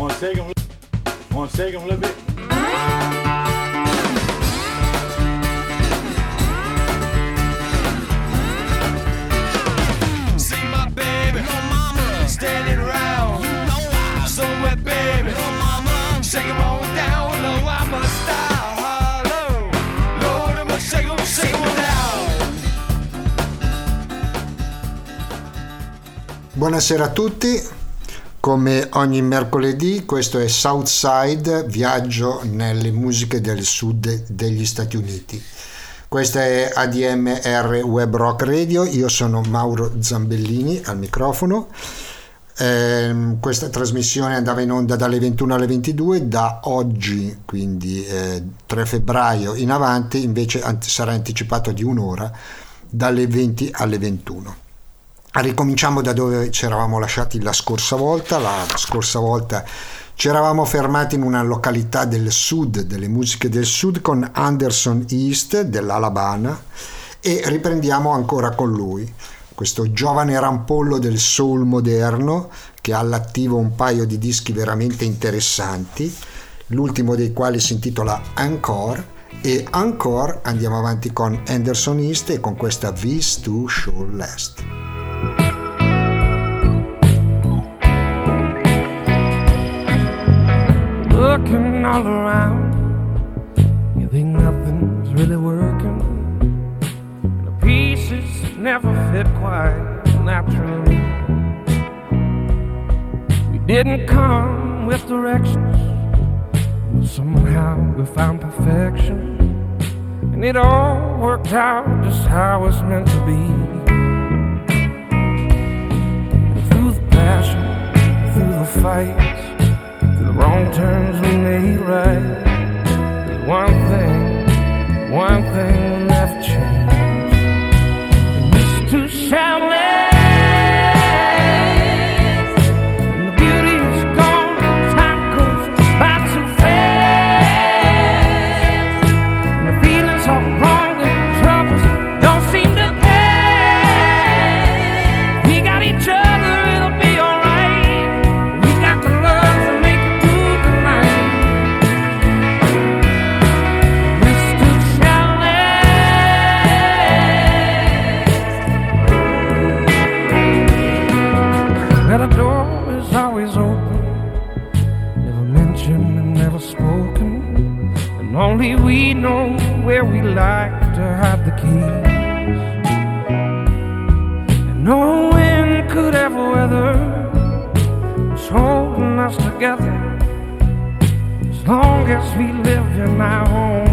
Wanna take 'em? Wanna take 'em a little bit? See my baby, no mama, standing around. You know I somewhere, baby, no mama, shake 'em on down. No, I'm a. Hello, Lord, I'm shake shake down. Buonasera a tutti, come ogni mercoledì questo è Southside, viaggio nelle musiche del sud degli Stati Uniti. Questa è ADMR Web Rock Radio, io sono Mauro Zambellini al microfono. Ehm, questa trasmissione andava in onda dalle 21 alle 22, da oggi, quindi eh, 3 febbraio in avanti, invece sarà anticipato di un'ora, dalle 20 alle 21. Ricominciamo da dove ci eravamo lasciati la scorsa volta. La scorsa volta ci eravamo fermati in una località del sud, delle musiche del sud, con Anderson East dell'Alabama e riprendiamo ancora con lui, questo giovane rampollo del soul moderno che ha all'attivo un paio di dischi veramente interessanti, l'ultimo dei quali si intitola Encore e Encore andiamo avanti con Anderson East e con questa This Too Shall Last. Looking all around, you think nothing's really working. The pieces never fit quite naturally. We didn't come with directions, but somehow we found perfection. And it all worked out just how it's meant to be. Through the passion, through the fights, wrong turns we made right. One thing, one thing together. As long as we live in our own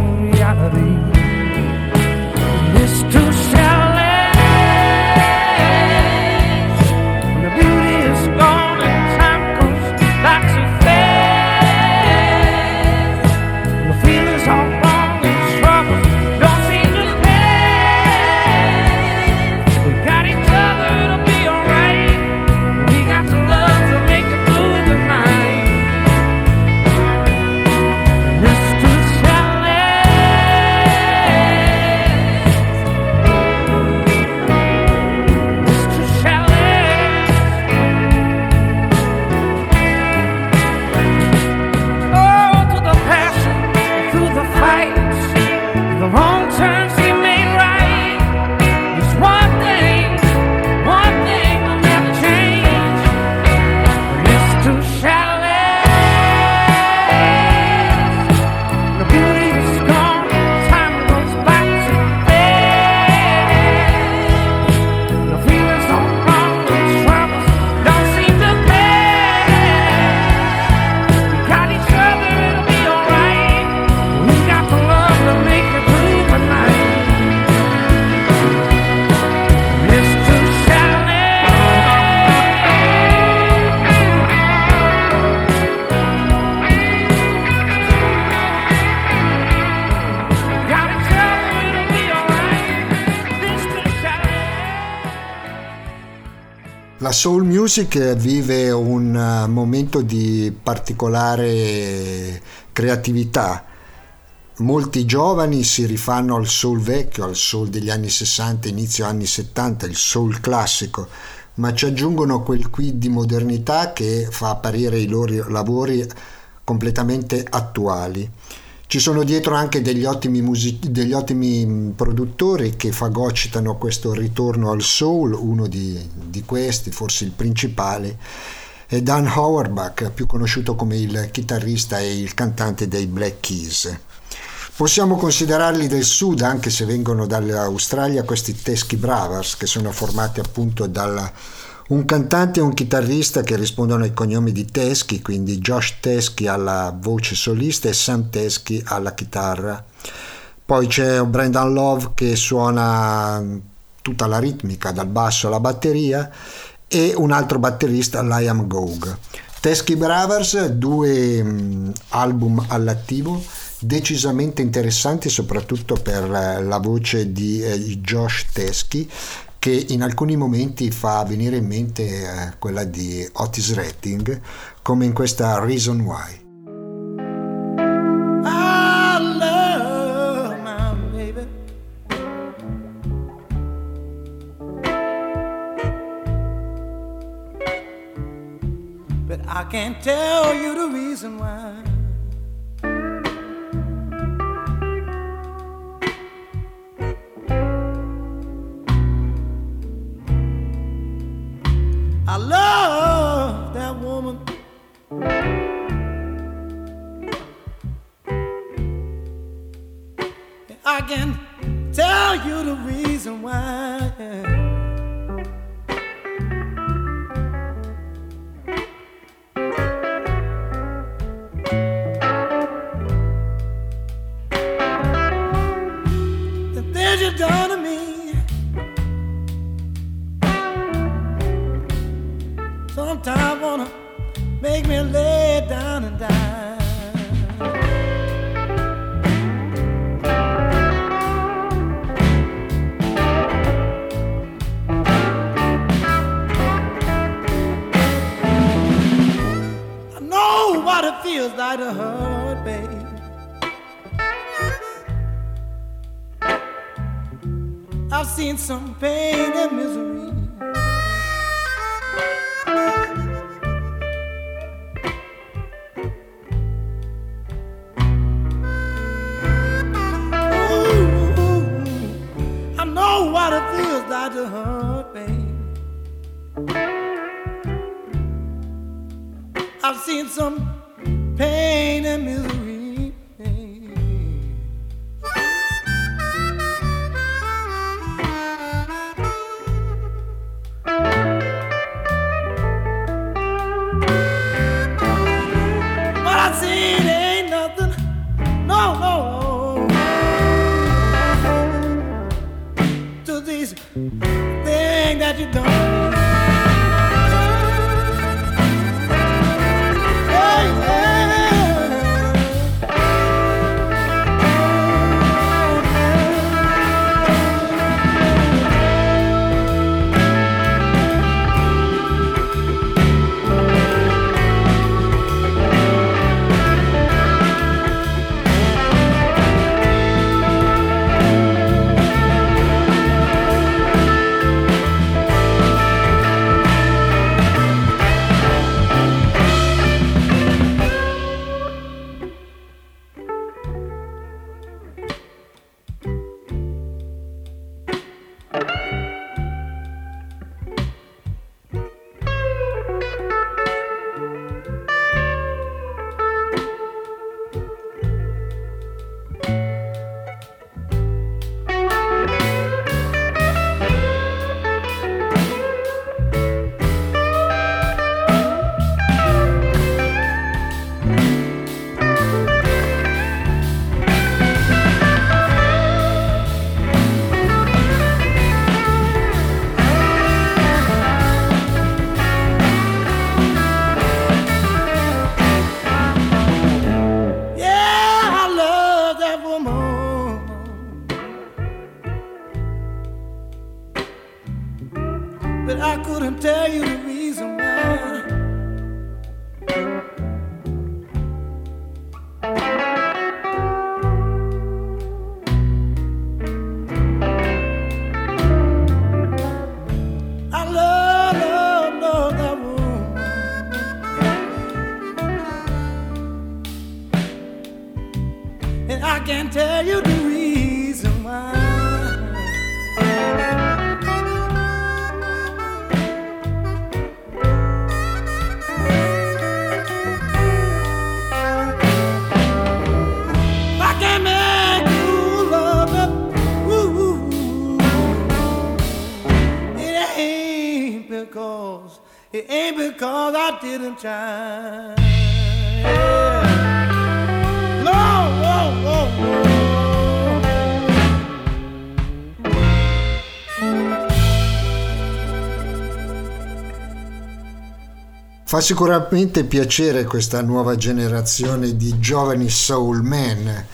soul music vive un eh, momento di particolare creatività. Molti giovani si rifanno al soul vecchio, al soul degli anni 60, inizio anni 70, il soul classico, ma ci aggiungono quel qui di modernità che fa apparire i loro lavori completamente attuali. Ci sono dietro anche degli ottimi, music- degli ottimi produttori che fagocitano questo ritorno al soul, uno di, di questi, forse il principale, è Dan Auerbach, più conosciuto come il chitarrista e il cantante dei Black Keys. Possiamo considerarli del sud, anche se vengono dall'Australia, questi Teschi Brothers, che sono formati appunto da un cantante e un chitarrista che rispondono ai cognomi di Teschi, quindi Josh Teschi alla voce solista e Sam Teschi alla chitarra. Poi c'è Brendan Love che suona tutta la ritmica, dal basso alla batteria, e un altro batterista, Liam Gogue. Teschi Brothers, due mh, album all'attivo, decisamente interessanti soprattutto per eh, la voce di eh, Josh Teschi che in alcuni momenti fa venire in mente eh, quella di Otis Redding come in questa Reason Why. I can't tell you the reason why. Tell you the reason feels like to hurt, babe. I've seen some pain and misery. Ooh, I know what it feels like to hurt, babe. I've seen some pain and misery. Fa sicuramente piacere questa nuova generazione di giovani soul men.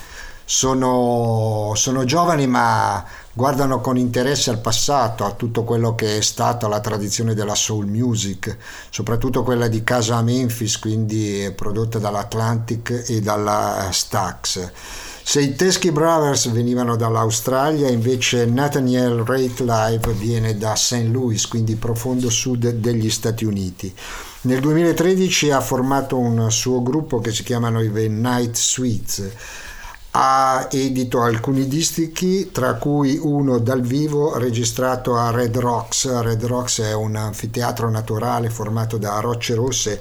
Sono, sono giovani ma guardano con interesse al passato, a tutto quello che è stata la tradizione della soul music, soprattutto quella di casa Memphis, quindi prodotta dall'Atlantic e dalla Stax. Se i Teskey Brothers venivano dall'Australia, invece Nathaniel Rate Live viene da St. Louis, quindi profondo sud degli Stati Uniti. Nel 2013 ha formato un suo gruppo che si chiamano i The Night Suites. Ha edito alcuni dischi, tra cui uno dal vivo registrato a Red Rocks. Red Rocks è un anfiteatro naturale formato da rocce rosse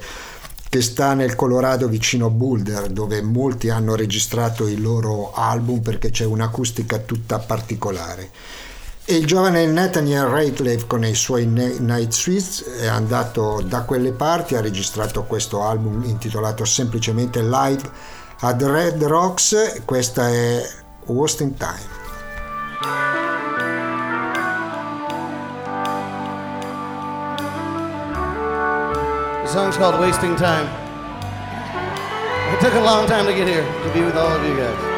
che sta nel Colorado vicino a Boulder, dove molti hanno registrato i loro album perché c'è un'acustica tutta particolare. E il giovane Nathaniel Rateliff con i suoi Night Suites è andato da quelle parti, ha registrato questo album intitolato semplicemente Live at Red Rocks, questa è Wasting Time. The song's called Wasting Time. It took a long time to get here to be with all of you guys.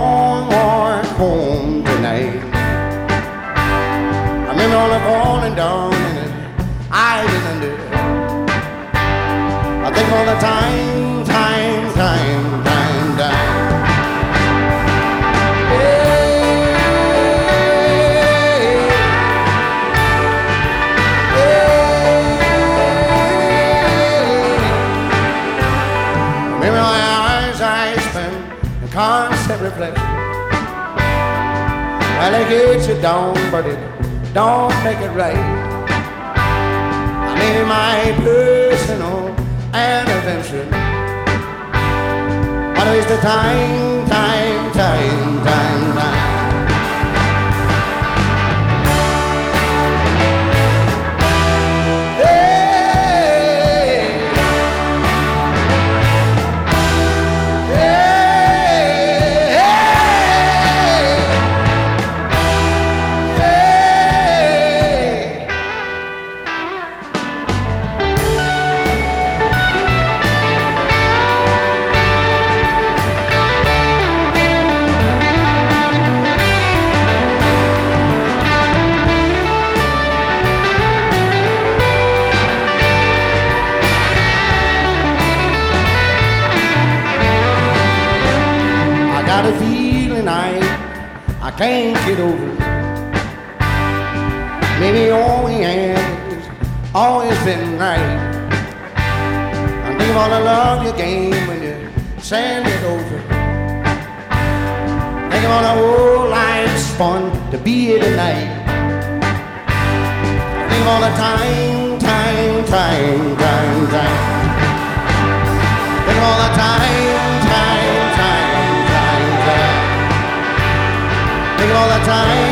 Take the long walk home tonight. I remember all the falling down and it hiding under. I think all the time, time, Gets you down, but it don't make it right. I it my personal intervention. What of time, time, time, time, time. Can't get over. Maybe all we has always been right. I all the love you gave when you send it over. Think all the whole life's fun to be here tonight. Think all the time, time, time, time, time. the time,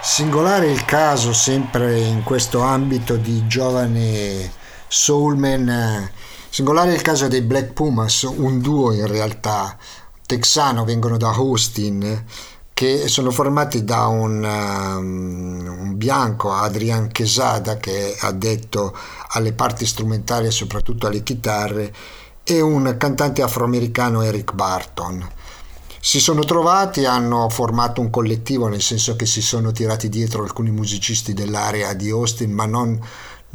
Singolare il caso sempre in questo ambito di giovane soulman eh, singolare il caso dei Black Pumas, un duo in realtà texano, vengono da Austin, che sono formati da un, um, un bianco, Adrian Quesada, che è addetto alle parti strumentali e soprattutto alle chitarre, e un cantante afroamericano, Eric Barton. Si sono trovati, hanno formato un collettivo, nel senso che si sono tirati dietro alcuni musicisti dell'area di Austin, ma non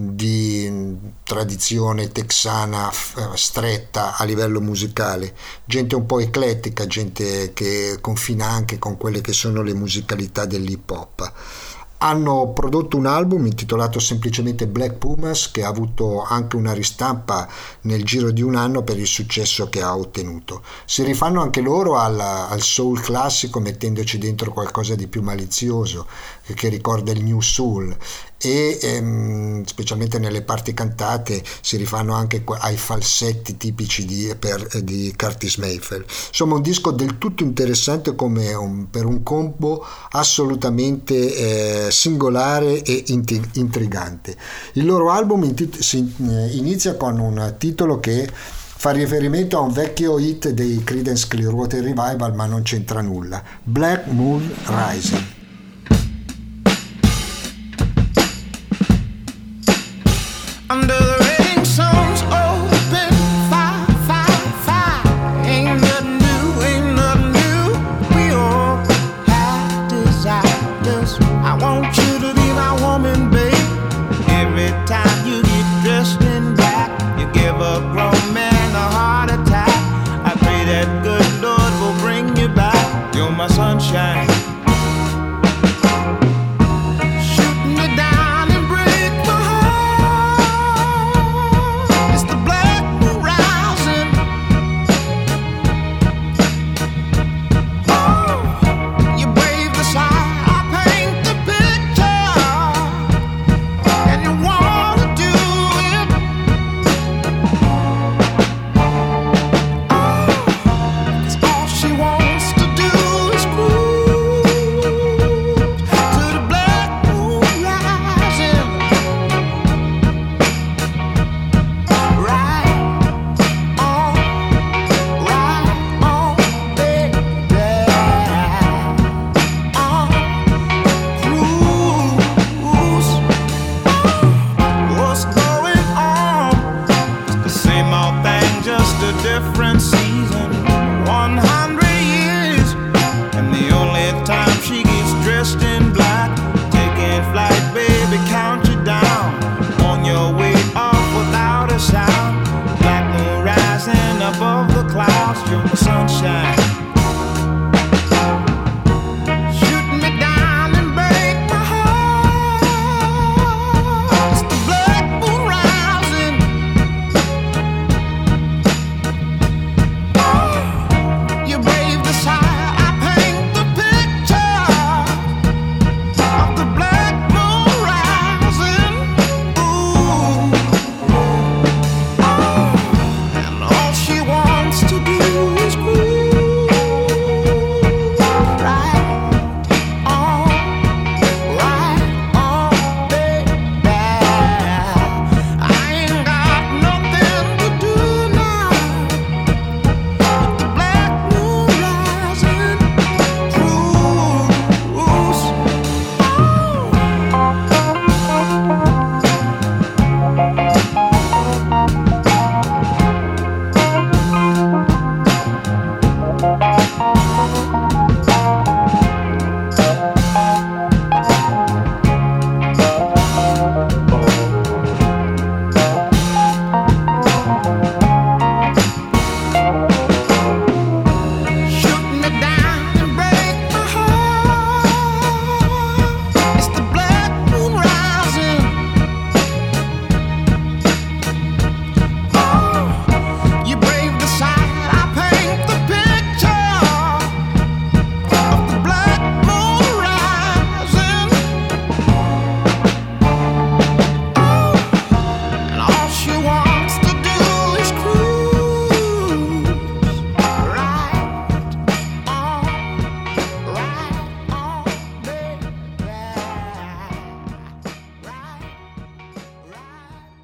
di tradizione texana stretta a livello musicale, gente un po' eclettica, gente che confina anche con quelle che sono le musicalità dell'hip hop. Hanno prodotto un album intitolato semplicemente Black Pumas che ha avuto anche una ristampa nel giro di un anno per il successo che ha ottenuto. Si rifanno anche loro al, al soul classico mettendoci dentro qualcosa di più malizioso che ricorda il new soul e ehm, specialmente nelle parti cantate si rifanno anche ai falsetti tipici di, per, di Curtis Mayfield. Insomma un disco del tutto interessante un, per un combo assolutamente eh, singolare e intrigante. Il loro album inizia con un titolo che fa riferimento a un vecchio hit dei Creedence Clearwater Revival ma non c'entra nulla. Black Moon Rising. Under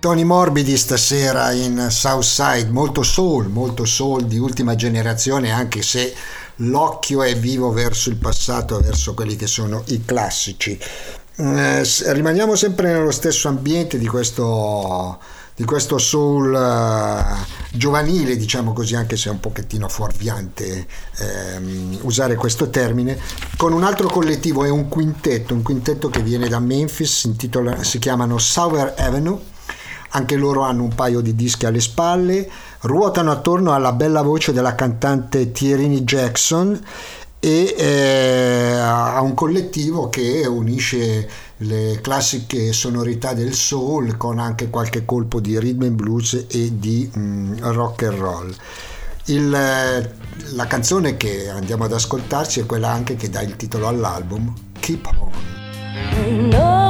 Tony Morbidi stasera in Southside, molto soul, molto soul di ultima generazione, anche se l'occhio è vivo verso il passato, verso quelli che sono i classici. Eh, s- rimaniamo sempre nello stesso ambiente di questo, di questo soul eh, giovanile, diciamo così, anche se è un pochettino fuorviante ehm, usare questo termine, con un altro collettivo, è un quintetto, un quintetto che viene da Memphis, intitola- si chiamano Sour Avenue anche loro hanno un paio di dischi alle spalle, ruotano attorno alla bella voce della cantante Tierini Jackson e eh, a un collettivo che unisce le classiche sonorità del soul con anche qualche colpo di rhythm and blues e di mm, rock and roll. Il, eh, la canzone che andiamo ad ascoltarci è quella anche che dà il titolo all'album, Keep On. No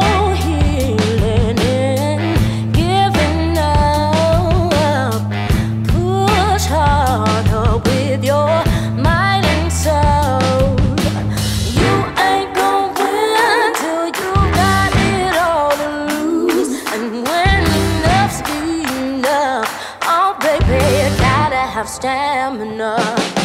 stamina.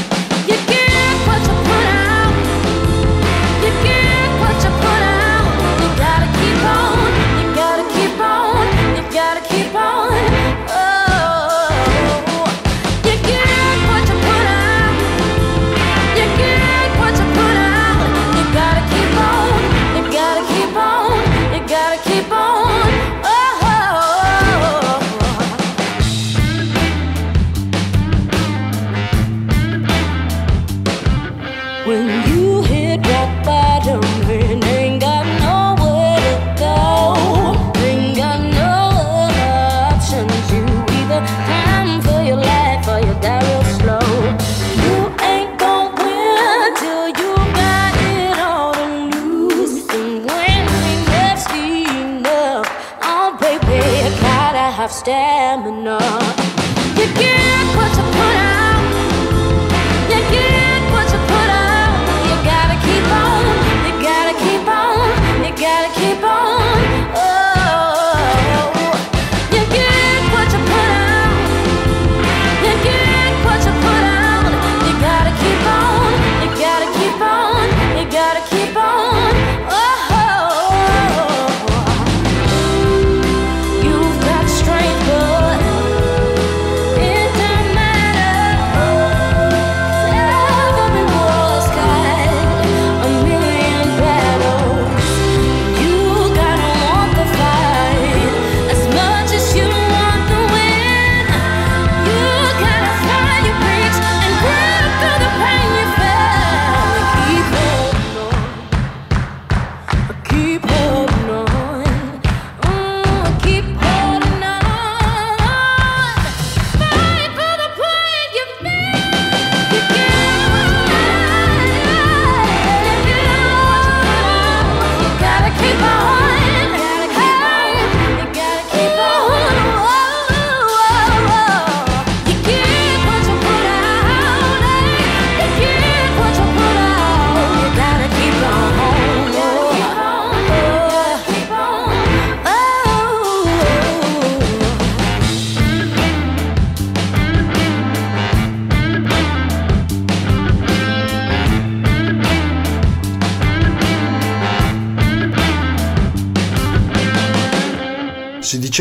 Have stamina.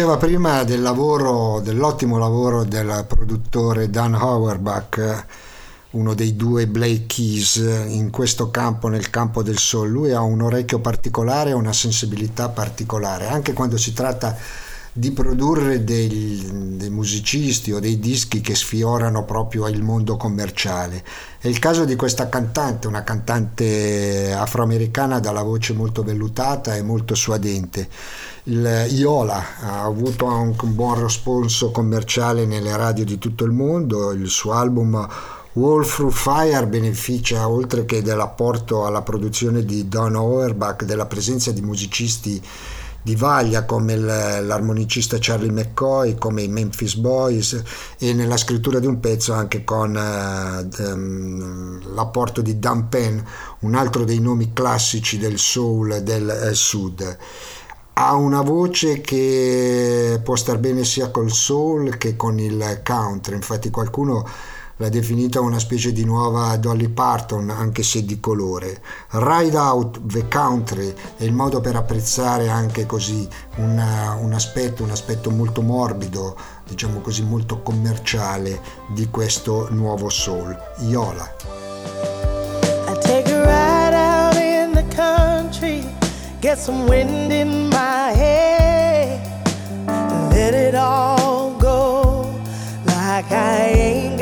Diceva prima del lavoro, dell'ottimo lavoro del produttore Dan Auerbach, uno dei due Blake Keys in questo campo, nel campo del soul. Lui ha un orecchio particolare, una sensibilità particolare, anche quando si tratta di produrre dei, dei musicisti o dei dischi che sfiorano proprio il mondo commerciale. È il caso di questa cantante, una cantante afroamericana dalla voce molto vellutata e molto suadente. Il Iola ha avuto anche un buon responso commerciale nelle radio di tutto il mondo, il suo album Wall Through Fire beneficia oltre che dell'apporto alla produzione di Don Auerbach della presenza di musicisti di vaglia come l'armonicista Charlie McCoy, come i Memphis Boys e nella scrittura di un pezzo anche con eh, ehm, l'apporto di Dan Penn, un altro dei nomi classici del soul del eh, sud. ha una voce che può star bene sia col soul che con il country, infatti qualcuno l'ha definita una specie di nuova Dolly Parton, anche se di colore. Ride Out the Country è il modo per apprezzare anche così una- un aspetto, un aspetto molto morbido, diciamo così molto commerciale di questo nuovo soul. Iola. I take a ride out in the country, get some wind in my hair, let it all go like I ain't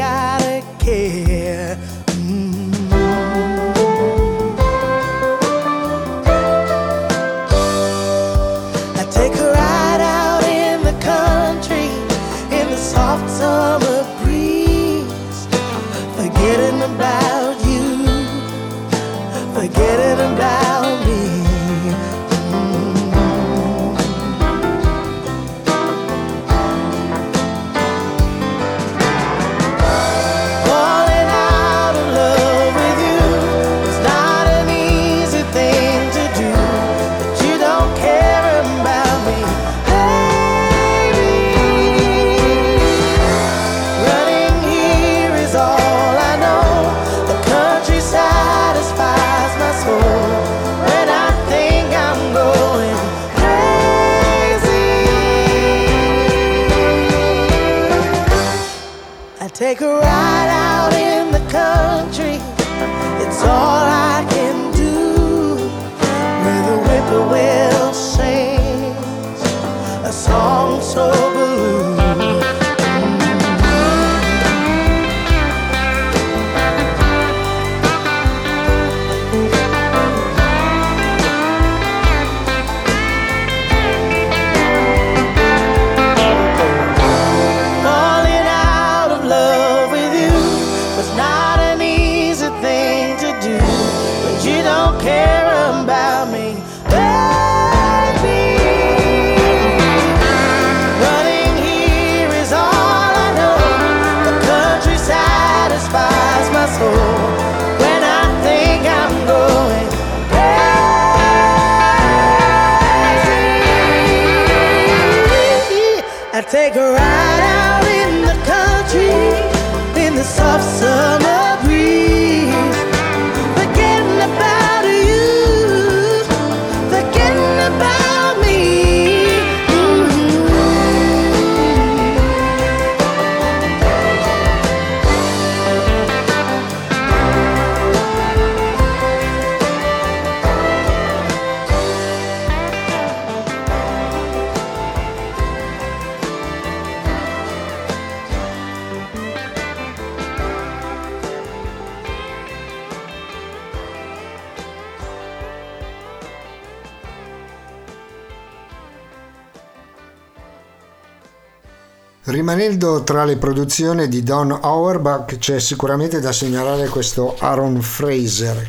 Rimanendo tra le produzioni di Don Auerbach c'è sicuramente da segnalare questo Aaron Fraser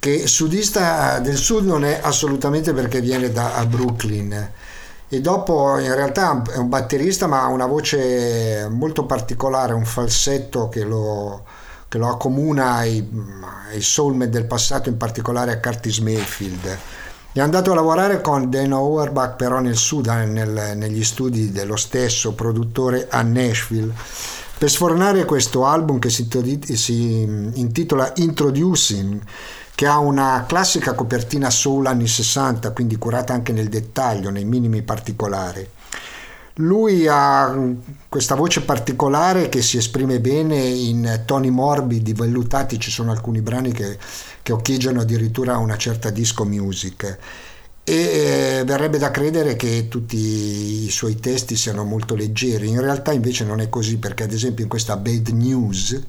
che sudista del sud non è assolutamente perché viene da Brooklyn e dopo in realtà è un batterista ma ha una voce molto particolare, un falsetto che lo, che lo accomuna ai, ai soulmate del passato, in particolare a Curtis Mayfield. È andato a lavorare con Dan Auerbach però nel sud, eh, nel- negli studi dello stesso produttore a Nashville, per sfornare questo album che si, si intitola Introducing, che ha una classica copertina soul anni 60, quindi curata anche nel dettaglio, nei minimi particolari. Lui ha questa voce particolare che si esprime bene in toni morbidi, vellutati, ci sono alcuni brani che, che occhieggiano addirittura una certa disco music e eh, verrebbe da credere che tutti i suoi testi siano molto leggeri, in realtà invece non è così perché ad esempio in questa Bad News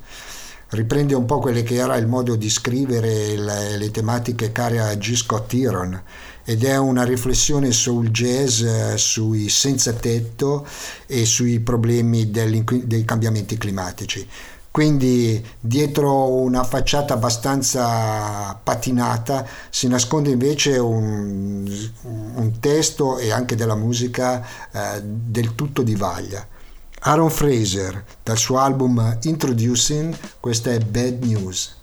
riprende un po' quelle che era il modo di scrivere le, le tematiche care a G. Scott Heron ed è una riflessione sul jazz eh, sui senza tetto e sui problemi dei cambiamenti climatici. Quindi dietro una facciata abbastanza patinata si nasconde invece un, un testo e anche della musica eh, del tutto di vaglia. Aaron Fraser, dal suo album Introducing, questa è Bad News.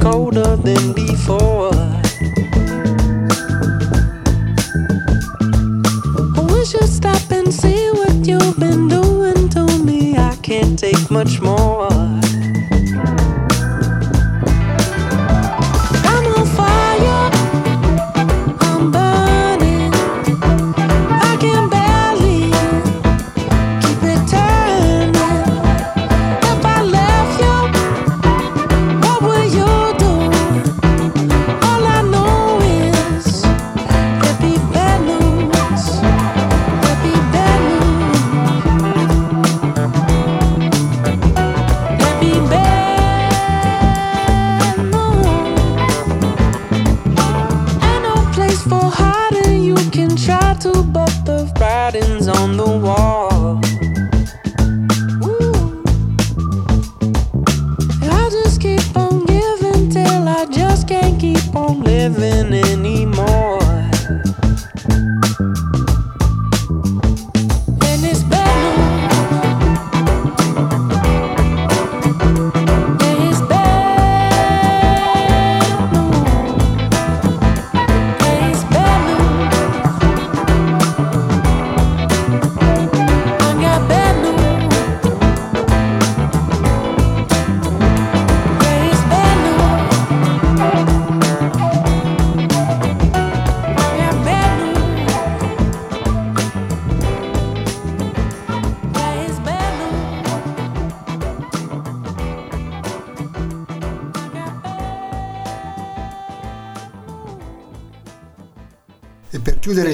Colder than before. I wish you'd stop and see what you've been doing to me. I can't take much more.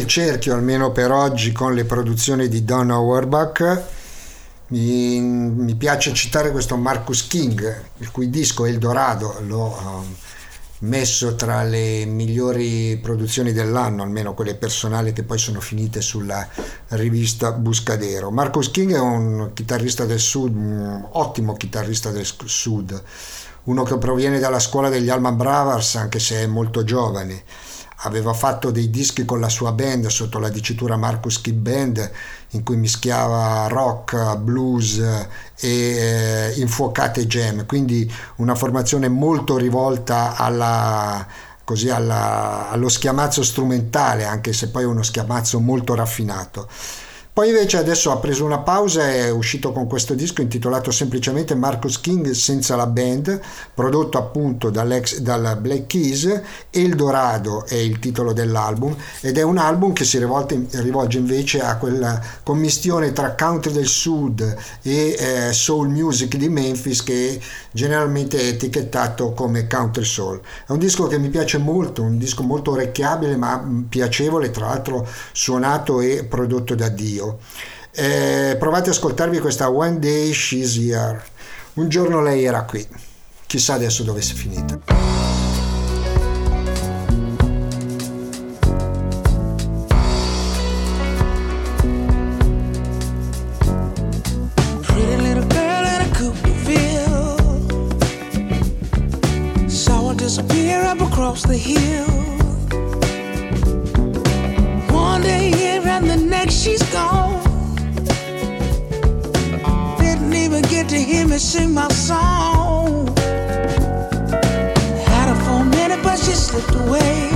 Cerchio, almeno per oggi, con le produzioni di Don Auerbach, mi, mi piace citare questo Marcus King, il cui disco Eldorado l'ho um, messo tra le migliori produzioni dell'anno, almeno quelle personali che poi sono finite sulla rivista Buscadero. Marcus King è un chitarrista del sud, un ottimo chitarrista del sud, uno che proviene dalla scuola degli Alman Brothers, anche se è molto giovane aveva fatto dei dischi con la sua band sotto la dicitura Marcus Kid Band in cui mischiava rock, blues e eh, infuocate jam, quindi una formazione molto rivolta alla, così alla, allo schiamazzo strumentale, anche se poi è uno schiamazzo molto raffinato. Poi invece adesso ha preso una pausa e è uscito con questo disco intitolato semplicemente Marcus King senza la band, prodotto appunto dall'ex, dal Black Keys, Eldorado è il titolo dell'album ed è un album che si rivolge, rivolge invece a quella commistione tra country del sud e eh, soul music di Memphis che generalmente è etichettato come country soul. È un disco che mi piace molto, un disco molto orecchiabile ma piacevole, tra l'altro suonato e prodotto da Dio. Eh, provate ad ascoltarvi questa One Day She's Here. Un giorno lei era qui. Chissà adesso dove si è finita. Across the hill. One day here and the next she's to hear me sing my song. Had her for a minute, but she slipped away.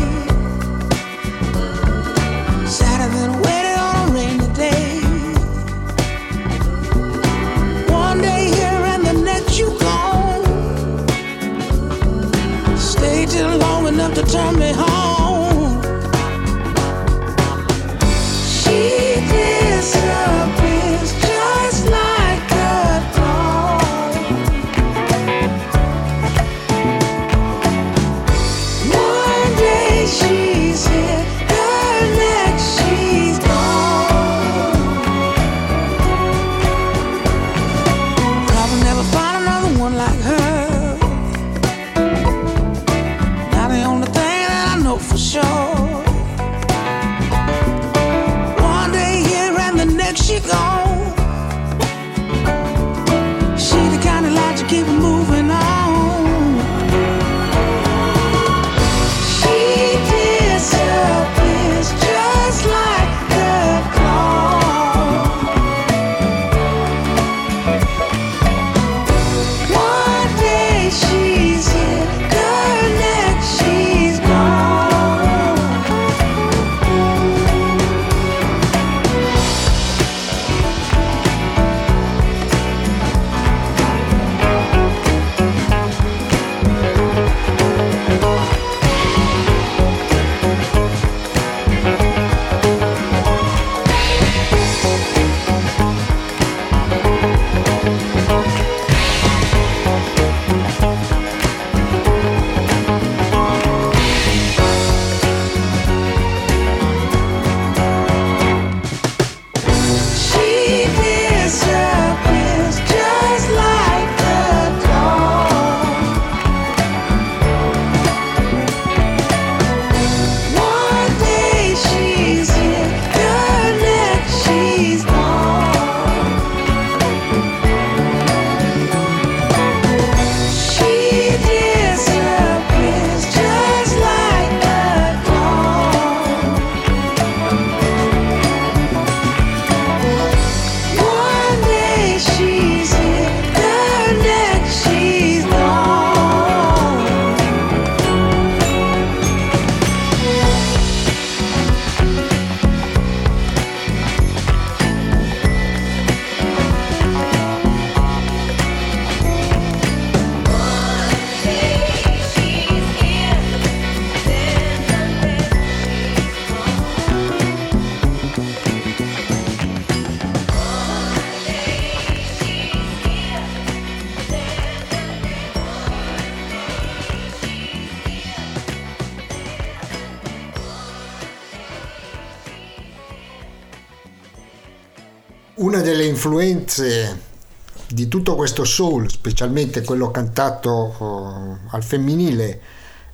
Tutto questo soul, specialmente quello cantato oh, al femminile,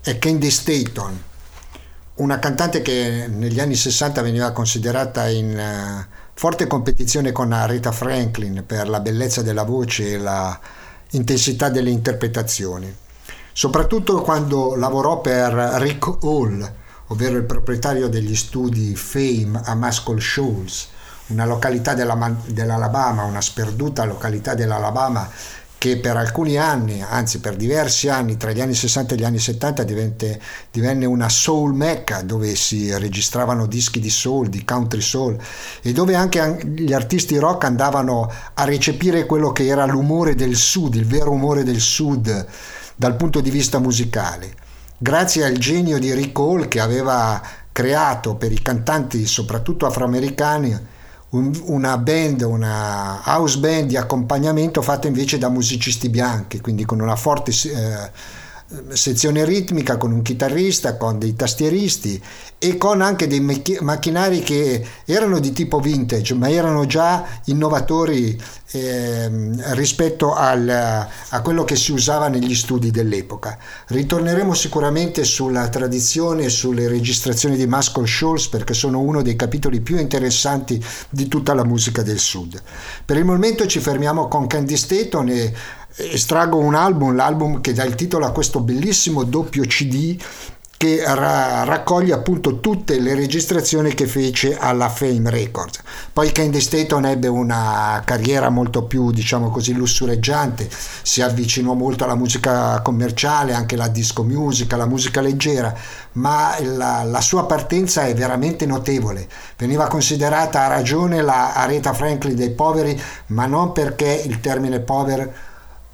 è Candy Staton, una cantante che negli anni 60 veniva considerata in eh, forte competizione con Aretha Franklin per la bellezza della voce e la intensità delle interpretazioni. Soprattutto quando lavorò per Rick Hall, ovvero il proprietario degli studi Fame a Muscle Shoals, una località della- dell'Alabama, una sperduta località dell'Alabama che per alcuni anni, anzi per diversi anni, tra gli anni 60 e gli anni 70 divenne, divenne una soul mecca dove si registravano dischi di soul, di country soul e dove anche an- gli artisti rock andavano a recepire quello che era l'umore del sud, il vero umore del sud dal punto di vista musicale. Grazie al genio di Rick Hall che aveva creato per i cantanti soprattutto afroamericani un- una band, una house band di accompagnamento fatta invece da musicisti bianchi, quindi con una forte eh, sezione ritmica, con un chitarrista, con dei tastieristi e con anche dei macchi- macchinari che erano di tipo vintage, ma erano già innovatori ehm, rispetto al- a quello che si usava negli studi dell'epoca. Ritorneremo sicuramente sulla tradizione e sulle registrazioni di Muscle Shoals perché sono uno dei capitoli più interessanti di tutta la musica del sud. Per il momento ci fermiamo con Candy Staton e estraggo un album, l'album che dà il titolo a questo bellissimo doppio CD che ra- raccoglie appunto tutte le registrazioni che fece alla Fame Records. Poi Candy Staton ebbe una carriera molto più, diciamo così, lussureggiante, si avvicinò molto alla musica commerciale, anche la disco music, alla musica leggera, ma la, la sua partenza è veramente notevole. Veniva considerata a ragione la Aretha Franklin dei poveri, ma non perché il termine povero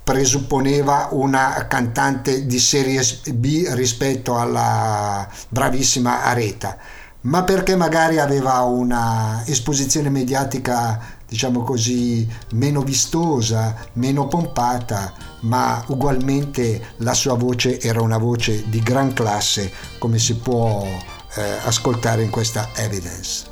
presupponeva una cantante di serie B rispetto alla bravissima Areta, ma perché magari aveva una esposizione mediatica, diciamo così, meno vistosa, meno pompata, ma ugualmente la sua voce era una voce di gran classe, come si può eh, ascoltare in questa evidence.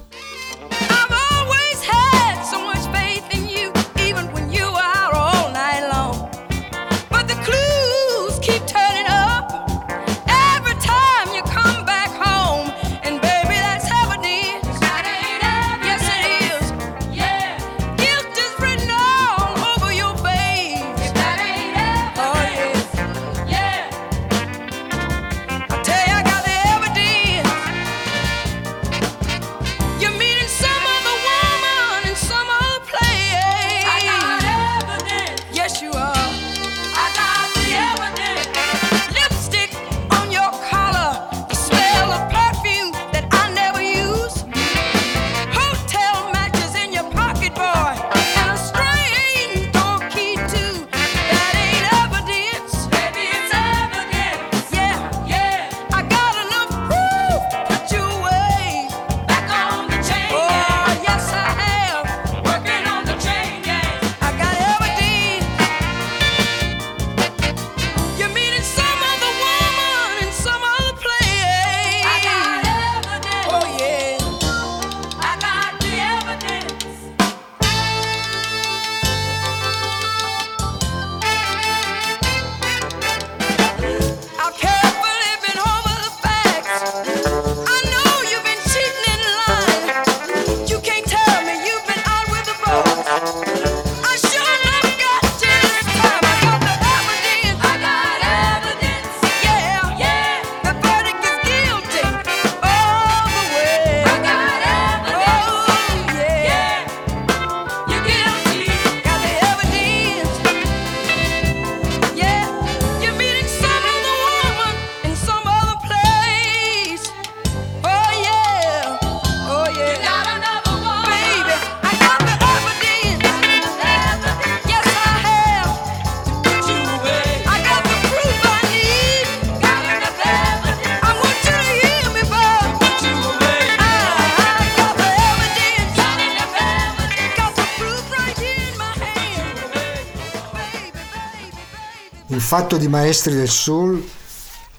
Fatto di maestri del soul,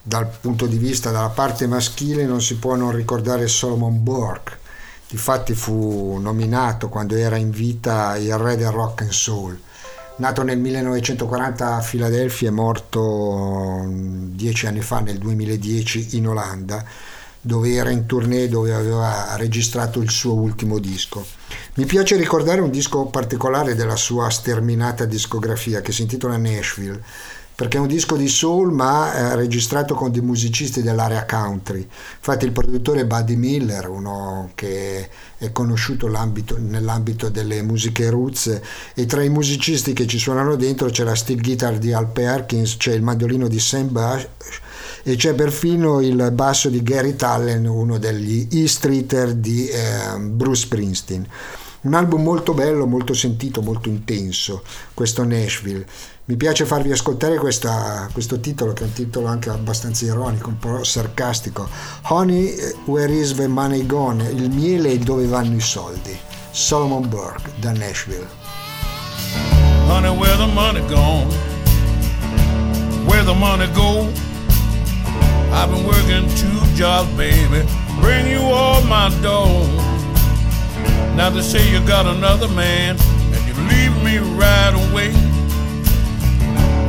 dal punto di vista della parte maschile, non si può non ricordare Solomon Burke, Difatti fu nominato quando era in vita il re del rock and soul. Nato nel 1940 a Filadelfia e morto mm, dieci anni fa, nel 2010, in Olanda, dove era in tournée, dove aveva registrato il suo ultimo disco. Mi piace ricordare un disco particolare della sua sterminata discografia che si intitola Nashville perché è un disco di soul ma eh, registrato con dei musicisti dell'area country. Infatti il produttore è Buddy Miller, uno che è conosciuto nell'ambito delle musiche roots e tra i musicisti che ci suonano dentro c'è la steel guitar di Al Perkins, c'è il mandolino di Sam Bush e c'è perfino il basso di Gary Tallen, uno degli E-Streeter di eh, Bruce Springsteen. Un album molto bello, molto sentito, molto intenso, questo Nashville. Mi piace farvi ascoltare questa, questo titolo, che è un titolo anche abbastanza ironico, un po' sarcastico. Honey, where is the money gone? Il miele e dove vanno i soldi? Solomon Burke da Nashville. Honey, where the money gone? Where the money go? I've been working two jobs, baby. Bring you all my dough. Now they say you got another man, and you leave me right away.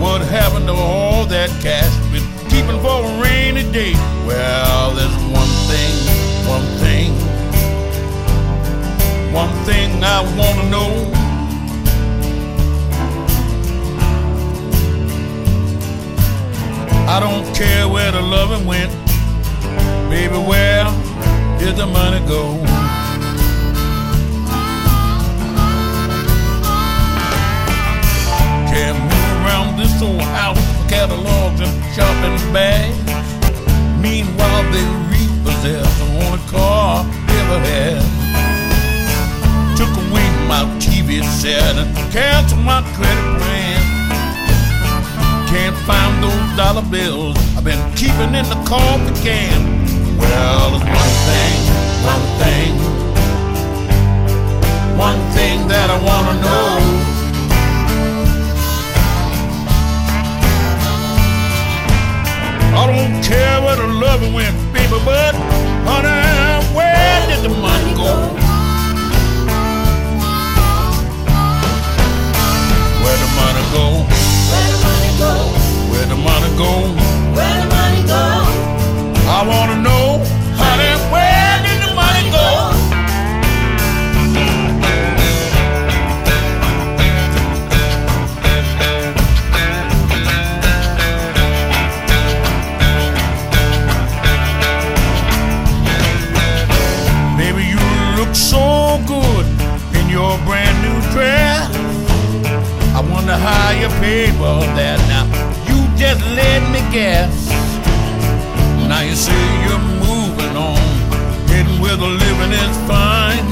What happened to all that cash been keeping for a rainy day? Well, there's one thing, one thing, one thing I wanna know. I don't care where the loving went, baby. Where did the money go? Around this old house, catalogs and shopping bags. Meanwhile, they repossess the only car I ever had. Took away my TV set and canceled my credit plan. Can't find those dollar bills I've been keeping in the coffee can. Well, there's one thing, one thing, one thing that I wanna know. I don't care where the love went, baby, but honey, where did the money go? Where the money go? Where the money go? Where the money go? Where the money go? I wanna know, honey, where did the money go? Dress. I wonder how you paid for that. Now you just let me guess. Now you say you're moving on, heading where the living is fine.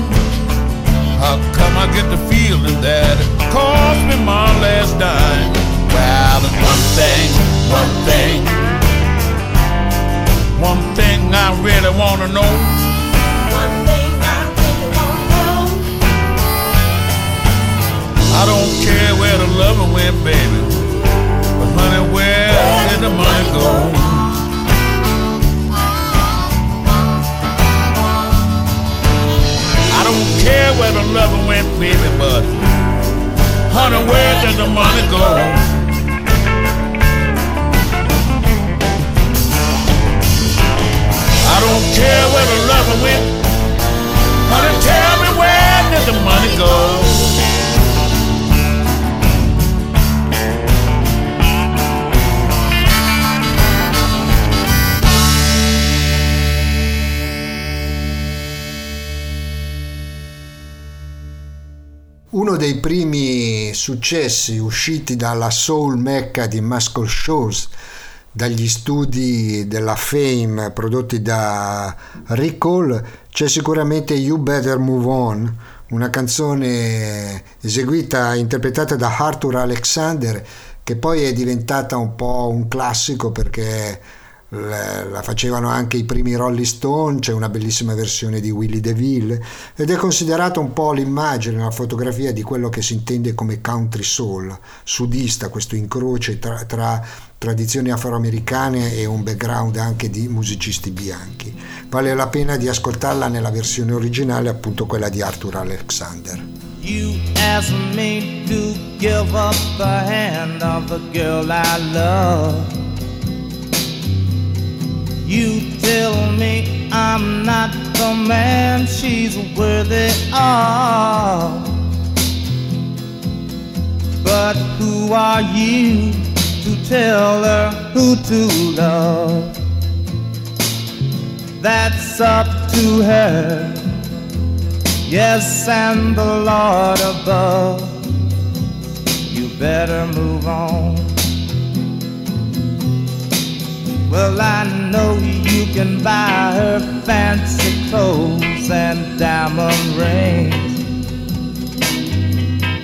How come I get the feeling that it cost me my last dime? Well, there's one thing, one thing, one thing I really wanna know. Where the loving went, baby. But honey, where did the money go? I don't care where the loving went, baby, but honey, where did the money go? I don't care where the loving went. Honey, tell me where did the money go? Uno dei primi successi usciti dalla soul mecca di Muscle Shoals, dagli studi della Fame prodotti da Rick Hall, c'è sicuramente You Better Move On, una canzone eseguita, interpretata da Arthur Alexander, che poi è diventata un po' un classico perché la, facevano anche i primi Rolling Stone, c'è una bellissima versione di Willie DeVille ed è considerata un po' l'immagine, la fotografia di quello che si intende come country soul, sudista, questo incrocio tra, tra tradizioni afroamericane e un background anche di musicisti bianchi. Vale la pena di ascoltarla nella versione originale, appunto quella di Arthur Alexander. You ask me to give up the hand of the girl I love. You tell me I'm not the man she's worthy of. But who are you to tell her who to love? That's up to her. Yes, and the Lord above. You better move on. Well, I know you can buy her fancy clothes and diamond rings.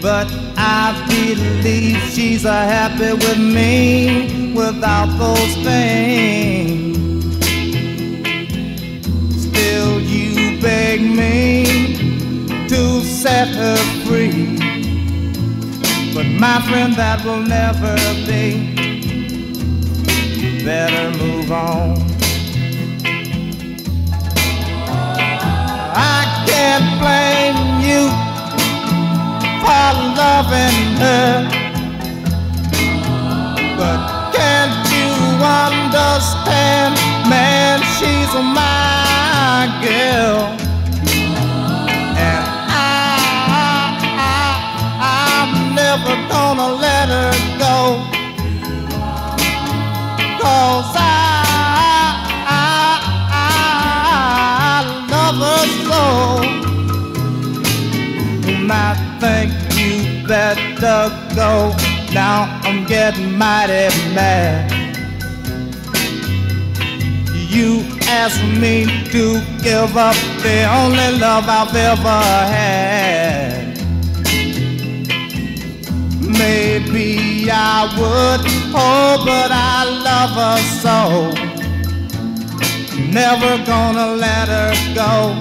But I believe she's a happy with me without those things. Still, you beg me to set her free. But my friend, that will never be. Better move on. I can't blame you for loving her. But can't you understand, man, she's my girl. Never gonna let her go. Better go. Now I'm getting mighty mad. You asked me to give up the only love I've ever had. Maybe I would, oh, but I love her so. Never gonna let her go.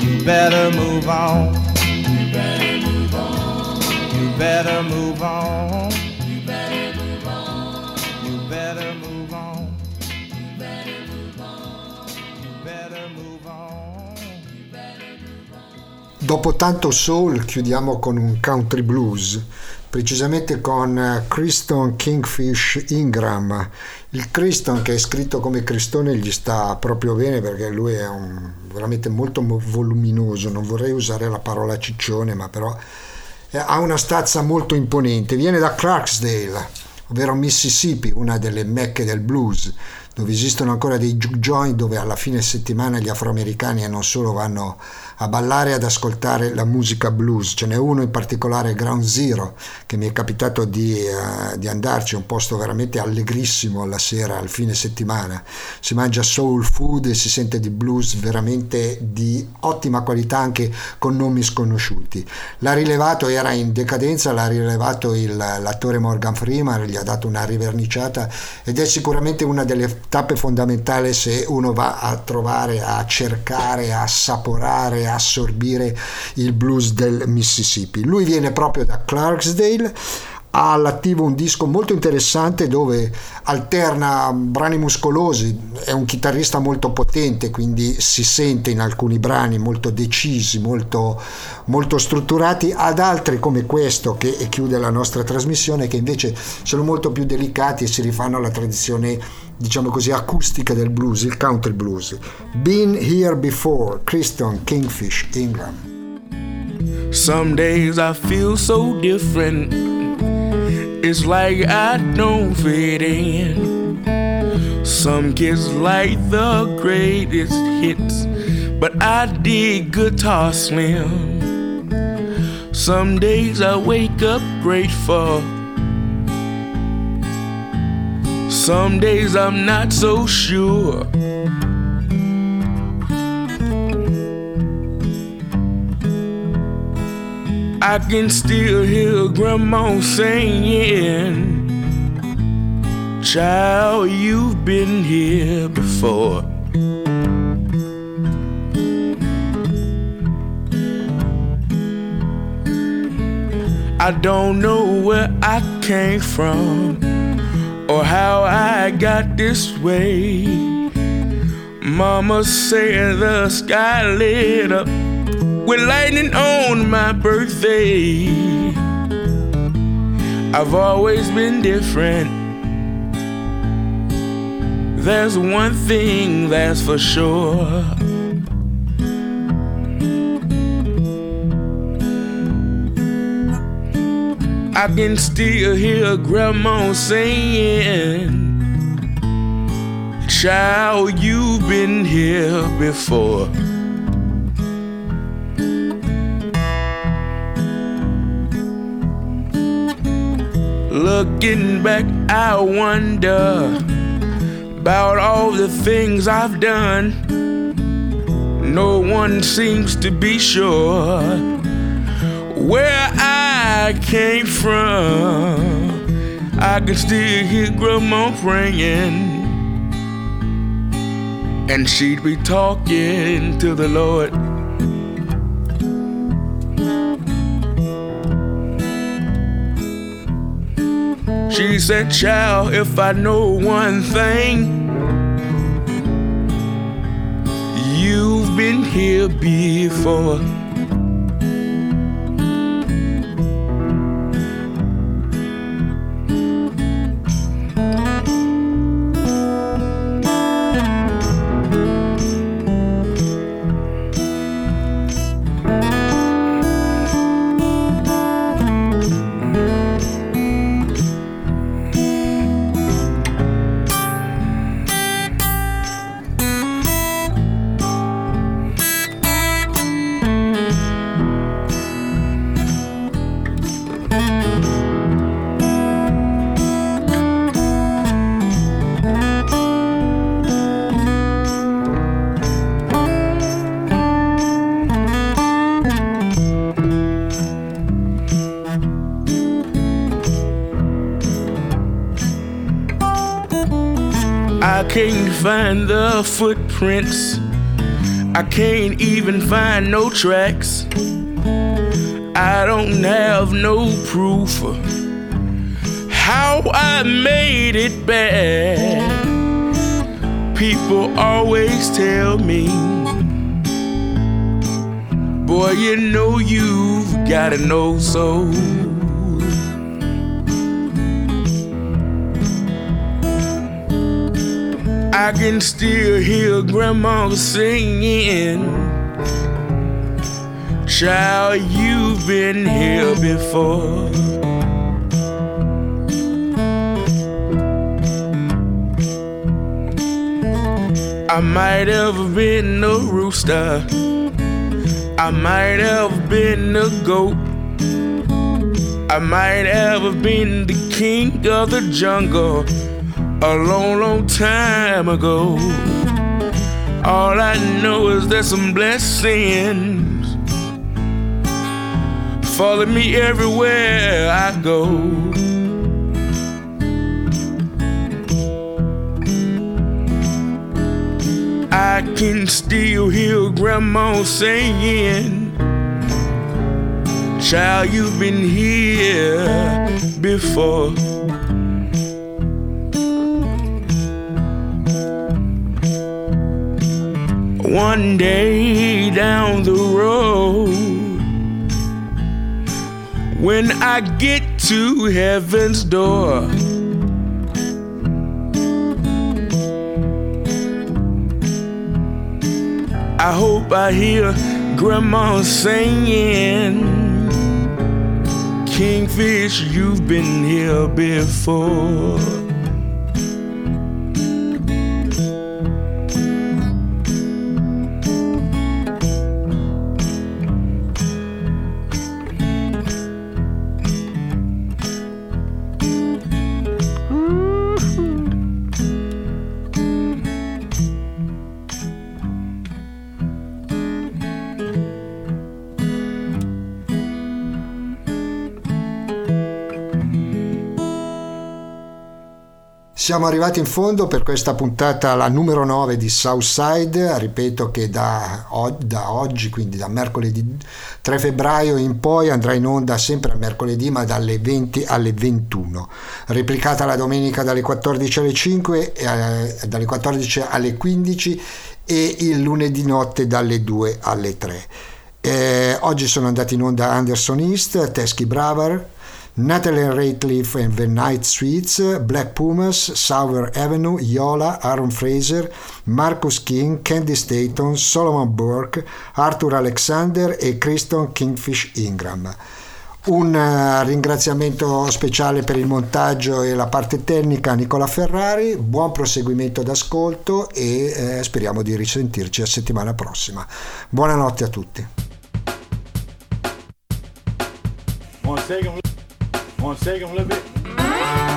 You better move on. You better move on. You better move on. Dopo tanto soul chiudiamo con un country blues, precisamente con eh, Criston Kingfish Ingram. Il Criston che è scritto come Cristone gli sta proprio bene perché lui è un, veramente molto mo- voluminoso, non vorrei usare la parola ciccione, ma però eh, ha una stazza molto imponente. Viene da Clarksdale, ovvero Mississippi, una delle mecche del blues, dove esistono ancora dei juke joint dove alla fine settimana gli afroamericani e non solo vanno a ballare e ad ascoltare la musica blues. Ce n'è uno in particolare, Ground Zero, che mi è capitato di, eh, di andarci, è un posto veramente allegrissimo alla sera, al fine settimana. Si mangia soul food e si sente di blues veramente di ottima qualità anche con nomi sconosciuti. L'ha rilevato, era in decadenza, l'ha rilevato il- l'attore Morgan Freeman, gli ha dato una riverniciata ed è sicuramente una delle tappe fondamentali se uno va a trovare, a cercare, a assaporare, a assorbire il blues del Mississippi. Lui viene proprio da Clarksdale ha all'attivo un disco molto interessante dove alterna brani muscolosi, è un chitarrista molto potente, quindi si sente in alcuni brani molto decisi, molto, molto strutturati, ad altri come questo che chiude la nostra trasmissione che invece sono molto più delicati e si rifanno alla tradizione diciamo così acustica del blues, il country blues. Been Here Before, Christian Kingfish Ingram. Some days I feel so different. It's like I don't fit in. Some kids like the greatest hits, but I dig Guitar Slim. Some days I wake up grateful. Some days I'm not so sure. I can still hear grandma saying, Child, you've been here before. I don't know where I came from or how I got this way. Mama said the sky lit up with lightning on my birthday. I've always been different. There's one thing that's for sure. I can still hear grandma saying, Child, you've been here before. Looking back, I wonder about all the things I've done. No one seems to be sure where I came from. I can still hear grandma praying, and she'd be talking to the Lord. She said, Child, if I know one thing, you've been here before. Find the footprints. I can't even find no tracks. I don't have no proof of how I made it back. People always tell me, Boy, you know you've got to know so. I can still hear grandma singing. Child, you've been here before. I might have been a rooster. I might have been a goat. I might have been the king of the jungle a long, long time ago. All I know is there's some blessings follow me everywhere I go. I can still hear grandma saying, Child, you've been here before. One day down the road, when I get to heaven's door. I hope I hear grandma singing Kingfish, you've been here before Siamo arrivati in fondo per questa puntata, la numero 9 di Southside. Ripeto che da, da oggi, quindi da mercoledì 3 febbraio in poi, andrà in onda sempre a mercoledì, ma dalle 20 alle 21. Replicata la domenica dalle 14 alle 5, eh, dalle 14 alle 15 e il lunedì notte dalle 2 alle 3. Eh, oggi sono andati in onda Anderson East, Tesky Braver, Natalie Ratcliffe and The Night Sweets, Black Pumas, Sour Avenue, Yola, Aaron Fraser, Marcus King, Candy Staton, Solomon Burke, Arthur Alexander e Kristen Kingfish Ingram. Un eh, ringraziamento speciale per il montaggio e la parte tecnica a Nicola Ferrari, buon proseguimento d'ascolto e eh, speriamo di risentirci la settimana prossima. Buonanotte a tutti. Want to shake them a little bit?